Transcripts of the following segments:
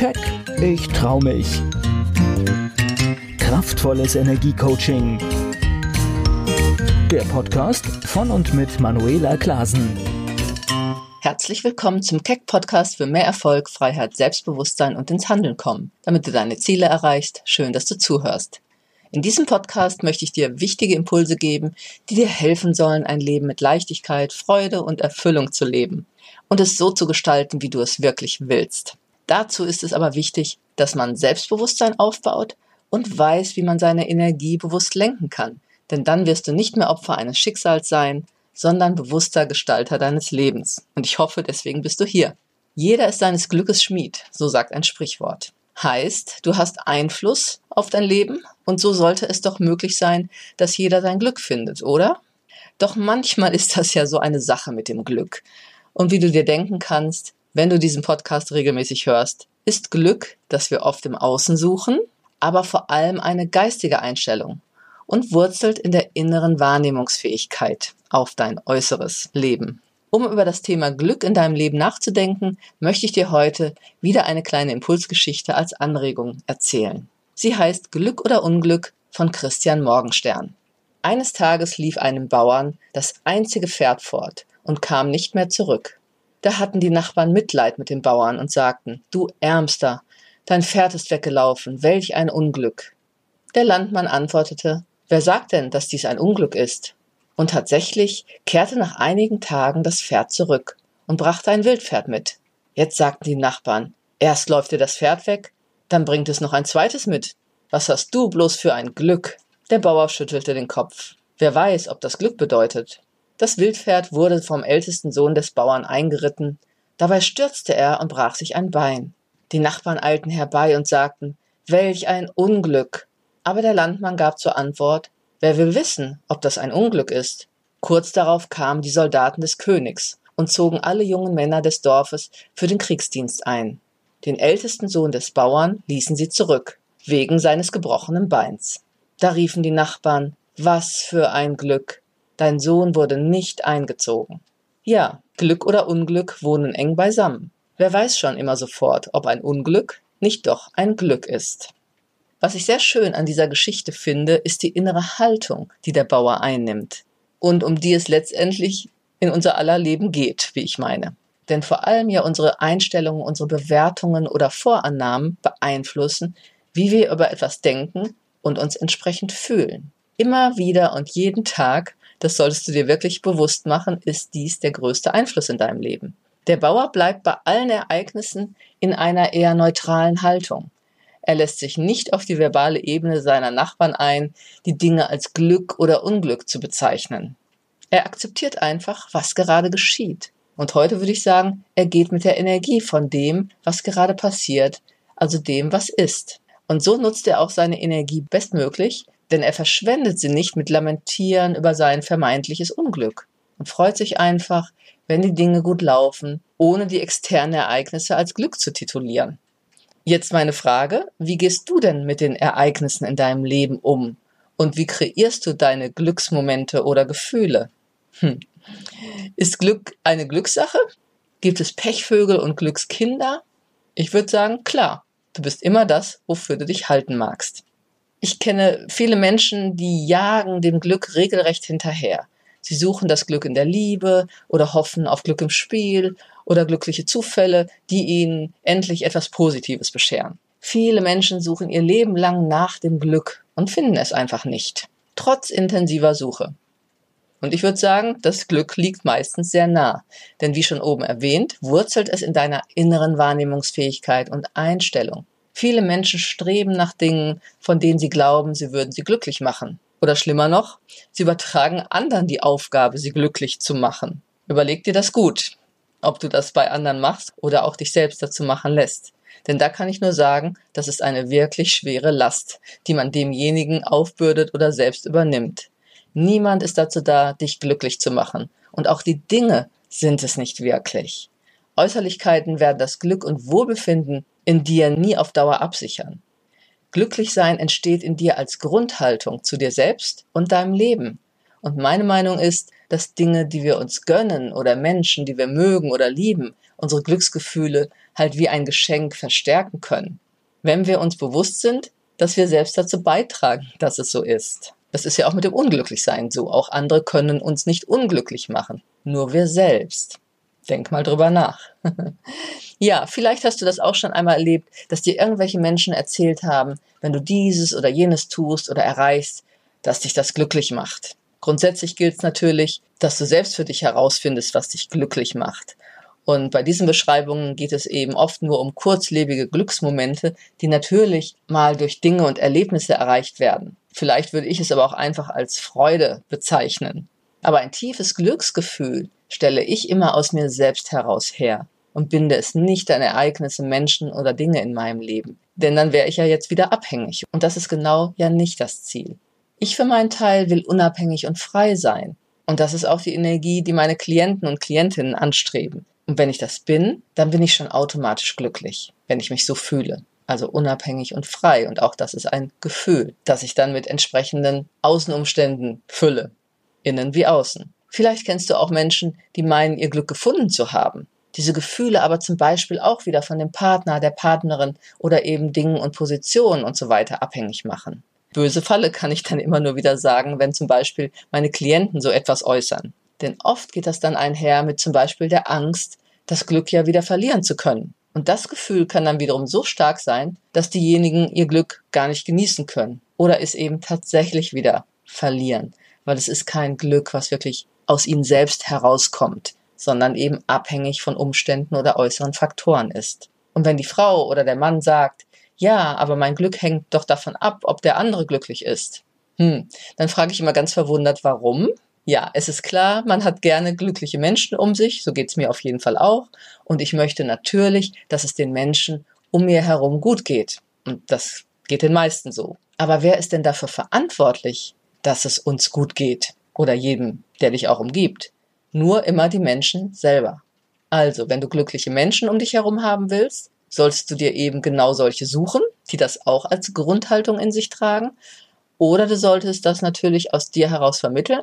Keck, ich trau mich. Kraftvolles Energiecoaching. Der Podcast von und mit Manuela Klasen. Herzlich willkommen zum Keck Podcast für mehr Erfolg, Freiheit, Selbstbewusstsein und ins Handeln kommen, damit du deine Ziele erreichst. Schön, dass du zuhörst. In diesem Podcast möchte ich dir wichtige Impulse geben, die dir helfen sollen, ein Leben mit Leichtigkeit, Freude und Erfüllung zu leben und es so zu gestalten, wie du es wirklich willst. Dazu ist es aber wichtig, dass man Selbstbewusstsein aufbaut und weiß, wie man seine Energie bewusst lenken kann. Denn dann wirst du nicht mehr Opfer eines Schicksals sein, sondern bewusster Gestalter deines Lebens. Und ich hoffe, deswegen bist du hier. Jeder ist seines Glückes Schmied, so sagt ein Sprichwort. Heißt, du hast Einfluss auf dein Leben und so sollte es doch möglich sein, dass jeder sein Glück findet, oder? Doch manchmal ist das ja so eine Sache mit dem Glück. Und wie du dir denken kannst, wenn du diesen Podcast regelmäßig hörst, ist Glück, das wir oft im Außen suchen, aber vor allem eine geistige Einstellung und wurzelt in der inneren Wahrnehmungsfähigkeit auf dein äußeres Leben. Um über das Thema Glück in deinem Leben nachzudenken, möchte ich dir heute wieder eine kleine Impulsgeschichte als Anregung erzählen. Sie heißt Glück oder Unglück von Christian Morgenstern. Eines Tages lief einem Bauern das einzige Pferd fort und kam nicht mehr zurück. Da hatten die Nachbarn Mitleid mit dem Bauern und sagten, du Ärmster, dein Pferd ist weggelaufen, welch ein Unglück. Der Landmann antwortete, wer sagt denn, dass dies ein Unglück ist? Und tatsächlich kehrte nach einigen Tagen das Pferd zurück und brachte ein Wildpferd mit. Jetzt sagten die Nachbarn, erst läuft dir das Pferd weg, dann bringt es noch ein zweites mit. Was hast du bloß für ein Glück? Der Bauer schüttelte den Kopf. Wer weiß, ob das Glück bedeutet. Das Wildpferd wurde vom ältesten Sohn des Bauern eingeritten, dabei stürzte er und brach sich ein Bein. Die Nachbarn eilten herbei und sagten, welch ein Unglück. Aber der Landmann gab zur Antwort, wer will wissen, ob das ein Unglück ist? Kurz darauf kamen die Soldaten des Königs und zogen alle jungen Männer des Dorfes für den Kriegsdienst ein. Den ältesten Sohn des Bauern ließen sie zurück, wegen seines gebrochenen Beins. Da riefen die Nachbarn, was für ein Glück. Dein Sohn wurde nicht eingezogen. Ja, Glück oder Unglück wohnen eng beisammen. Wer weiß schon immer sofort, ob ein Unglück nicht doch ein Glück ist. Was ich sehr schön an dieser Geschichte finde, ist die innere Haltung, die der Bauer einnimmt und um die es letztendlich in unser aller Leben geht, wie ich meine. Denn vor allem ja unsere Einstellungen, unsere Bewertungen oder Vorannahmen beeinflussen, wie wir über etwas denken und uns entsprechend fühlen. Immer wieder und jeden Tag das solltest du dir wirklich bewusst machen, ist dies der größte Einfluss in deinem Leben. Der Bauer bleibt bei allen Ereignissen in einer eher neutralen Haltung. Er lässt sich nicht auf die verbale Ebene seiner Nachbarn ein, die Dinge als Glück oder Unglück zu bezeichnen. Er akzeptiert einfach, was gerade geschieht. Und heute würde ich sagen, er geht mit der Energie von dem, was gerade passiert, also dem, was ist. Und so nutzt er auch seine Energie bestmöglich, denn er verschwendet sie nicht mit Lamentieren über sein vermeintliches Unglück und freut sich einfach, wenn die Dinge gut laufen, ohne die externen Ereignisse als Glück zu titulieren. Jetzt meine Frage, wie gehst du denn mit den Ereignissen in deinem Leben um? Und wie kreierst du deine Glücksmomente oder Gefühle? Hm. Ist Glück eine Glückssache? Gibt es Pechvögel und Glückskinder? Ich würde sagen, klar, du bist immer das, wofür du dich halten magst. Ich kenne viele Menschen, die jagen dem Glück regelrecht hinterher. Sie suchen das Glück in der Liebe oder hoffen auf Glück im Spiel oder glückliche Zufälle, die ihnen endlich etwas Positives bescheren. Viele Menschen suchen ihr Leben lang nach dem Glück und finden es einfach nicht, trotz intensiver Suche. Und ich würde sagen, das Glück liegt meistens sehr nah, denn wie schon oben erwähnt, wurzelt es in deiner inneren Wahrnehmungsfähigkeit und Einstellung. Viele Menschen streben nach Dingen, von denen sie glauben, sie würden sie glücklich machen. Oder schlimmer noch, sie übertragen anderen die Aufgabe, sie glücklich zu machen. Überleg dir das gut, ob du das bei anderen machst oder auch dich selbst dazu machen lässt. Denn da kann ich nur sagen, das ist eine wirklich schwere Last, die man demjenigen aufbürdet oder selbst übernimmt. Niemand ist dazu da, dich glücklich zu machen. Und auch die Dinge sind es nicht wirklich. Äußerlichkeiten werden das Glück und Wohlbefinden in dir nie auf Dauer absichern. Glücklich sein entsteht in dir als Grundhaltung zu dir selbst und deinem Leben. Und meine Meinung ist, dass Dinge, die wir uns gönnen oder Menschen, die wir mögen oder lieben, unsere Glücksgefühle halt wie ein Geschenk verstärken können, wenn wir uns bewusst sind, dass wir selbst dazu beitragen, dass es so ist. Das ist ja auch mit dem Unglücklichsein so. Auch andere können uns nicht unglücklich machen. Nur wir selbst. Denk mal drüber nach. ja, vielleicht hast du das auch schon einmal erlebt, dass dir irgendwelche Menschen erzählt haben, wenn du dieses oder jenes tust oder erreichst, dass dich das glücklich macht. Grundsätzlich gilt es natürlich, dass du selbst für dich herausfindest, was dich glücklich macht. Und bei diesen Beschreibungen geht es eben oft nur um kurzlebige Glücksmomente, die natürlich mal durch Dinge und Erlebnisse erreicht werden. Vielleicht würde ich es aber auch einfach als Freude bezeichnen. Aber ein tiefes Glücksgefühl stelle ich immer aus mir selbst heraus her und binde es nicht an Ereignisse, Menschen oder Dinge in meinem Leben. Denn dann wäre ich ja jetzt wieder abhängig. Und das ist genau ja nicht das Ziel. Ich für meinen Teil will unabhängig und frei sein. Und das ist auch die Energie, die meine Klienten und Klientinnen anstreben. Und wenn ich das bin, dann bin ich schon automatisch glücklich, wenn ich mich so fühle. Also unabhängig und frei. Und auch das ist ein Gefühl, das ich dann mit entsprechenden Außenumständen fülle. Innen wie außen. Vielleicht kennst du auch Menschen, die meinen, ihr Glück gefunden zu haben. Diese Gefühle aber zum Beispiel auch wieder von dem Partner, der Partnerin oder eben Dingen und Positionen und so weiter abhängig machen böse Falle, kann ich dann immer nur wieder sagen, wenn zum Beispiel meine Klienten so etwas äußern. Denn oft geht das dann einher mit zum Beispiel der Angst, das Glück ja wieder verlieren zu können. Und das Gefühl kann dann wiederum so stark sein, dass diejenigen ihr Glück gar nicht genießen können oder es eben tatsächlich wieder verlieren, weil es ist kein Glück, was wirklich aus ihnen selbst herauskommt, sondern eben abhängig von Umständen oder äußeren Faktoren ist. Und wenn die Frau oder der Mann sagt, ja, aber mein Glück hängt doch davon ab, ob der andere glücklich ist. Hm, dann frage ich immer ganz verwundert, warum? Ja, es ist klar, man hat gerne glückliche Menschen um sich, so geht's mir auf jeden Fall auch. Und ich möchte natürlich, dass es den Menschen um mir herum gut geht. Und das geht den meisten so. Aber wer ist denn dafür verantwortlich, dass es uns gut geht? Oder jedem, der dich auch umgibt? Nur immer die Menschen selber. Also, wenn du glückliche Menschen um dich herum haben willst, solltest du dir eben genau solche suchen, die das auch als Grundhaltung in sich tragen. Oder du solltest das natürlich aus dir heraus vermitteln,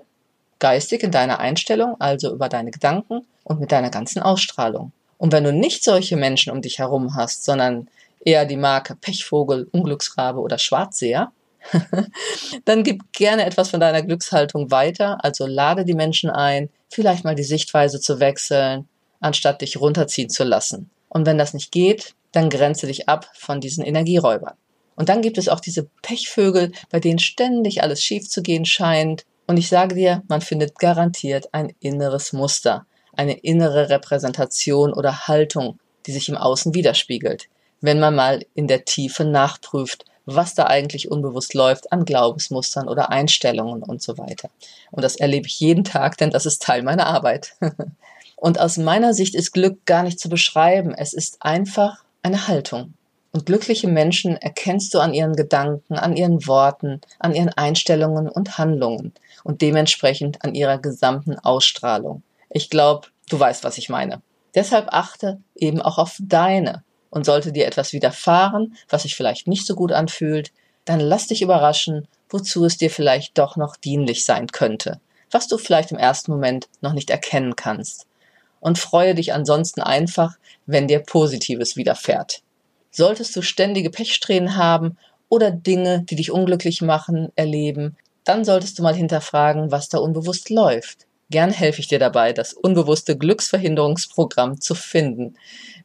geistig in deiner Einstellung, also über deine Gedanken und mit deiner ganzen Ausstrahlung. Und wenn du nicht solche Menschen um dich herum hast, sondern eher die Marke Pechvogel, Unglücksrabe oder Schwarzseher, dann gib gerne etwas von deiner Glückshaltung weiter, also lade die Menschen ein, vielleicht mal die Sichtweise zu wechseln, anstatt dich runterziehen zu lassen. Und wenn das nicht geht, dann grenze dich ab von diesen Energieräubern. Und dann gibt es auch diese Pechvögel, bei denen ständig alles schief zu gehen scheint. Und ich sage dir, man findet garantiert ein inneres Muster, eine innere Repräsentation oder Haltung, die sich im Außen widerspiegelt, wenn man mal in der Tiefe nachprüft, was da eigentlich unbewusst läuft an Glaubensmustern oder Einstellungen und so weiter. Und das erlebe ich jeden Tag, denn das ist Teil meiner Arbeit. Und aus meiner Sicht ist Glück gar nicht zu beschreiben. Es ist einfach eine Haltung. Und glückliche Menschen erkennst du an ihren Gedanken, an ihren Worten, an ihren Einstellungen und Handlungen und dementsprechend an ihrer gesamten Ausstrahlung. Ich glaube, du weißt, was ich meine. Deshalb achte eben auch auf deine. Und sollte dir etwas widerfahren, was sich vielleicht nicht so gut anfühlt, dann lass dich überraschen, wozu es dir vielleicht doch noch dienlich sein könnte, was du vielleicht im ersten Moment noch nicht erkennen kannst und freue dich ansonsten einfach, wenn dir Positives widerfährt. Solltest du ständige Pechsträhnen haben oder Dinge, die dich unglücklich machen, erleben, dann solltest du mal hinterfragen, was da unbewusst läuft. Gern helfe ich dir dabei, das unbewusste Glücksverhinderungsprogramm zu finden.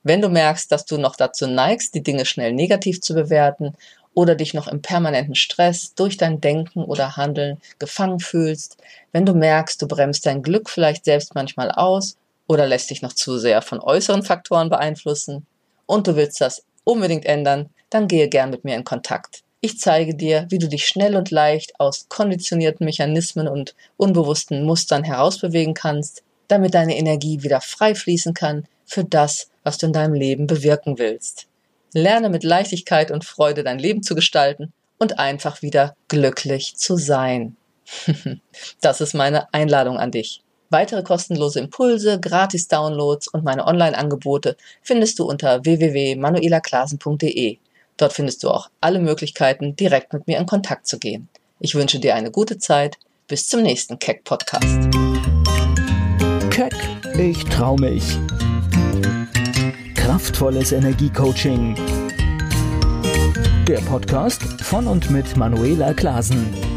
Wenn du merkst, dass du noch dazu neigst, die Dinge schnell negativ zu bewerten oder dich noch im permanenten Stress durch dein Denken oder Handeln gefangen fühlst, wenn du merkst, du bremst dein Glück vielleicht selbst manchmal aus oder lässt dich noch zu sehr von äußeren Faktoren beeinflussen und du willst das unbedingt ändern, dann gehe gern mit mir in Kontakt. Ich zeige dir, wie du dich schnell und leicht aus konditionierten Mechanismen und unbewussten Mustern herausbewegen kannst, damit deine Energie wieder frei fließen kann für das, was du in deinem Leben bewirken willst. Lerne mit Leichtigkeit und Freude dein Leben zu gestalten und einfach wieder glücklich zu sein. das ist meine Einladung an dich. Weitere kostenlose Impulse, Gratis-Downloads und meine Online-Angebote findest du unter www.manuelaklasen.de. Dort findest du auch alle Möglichkeiten, direkt mit mir in Kontakt zu gehen. Ich wünsche dir eine gute Zeit. Bis zum nächsten Keck-Podcast. Keck, ich trau mich. Kraftvolles Energiecoaching. Der Podcast von und mit Manuela Klasen.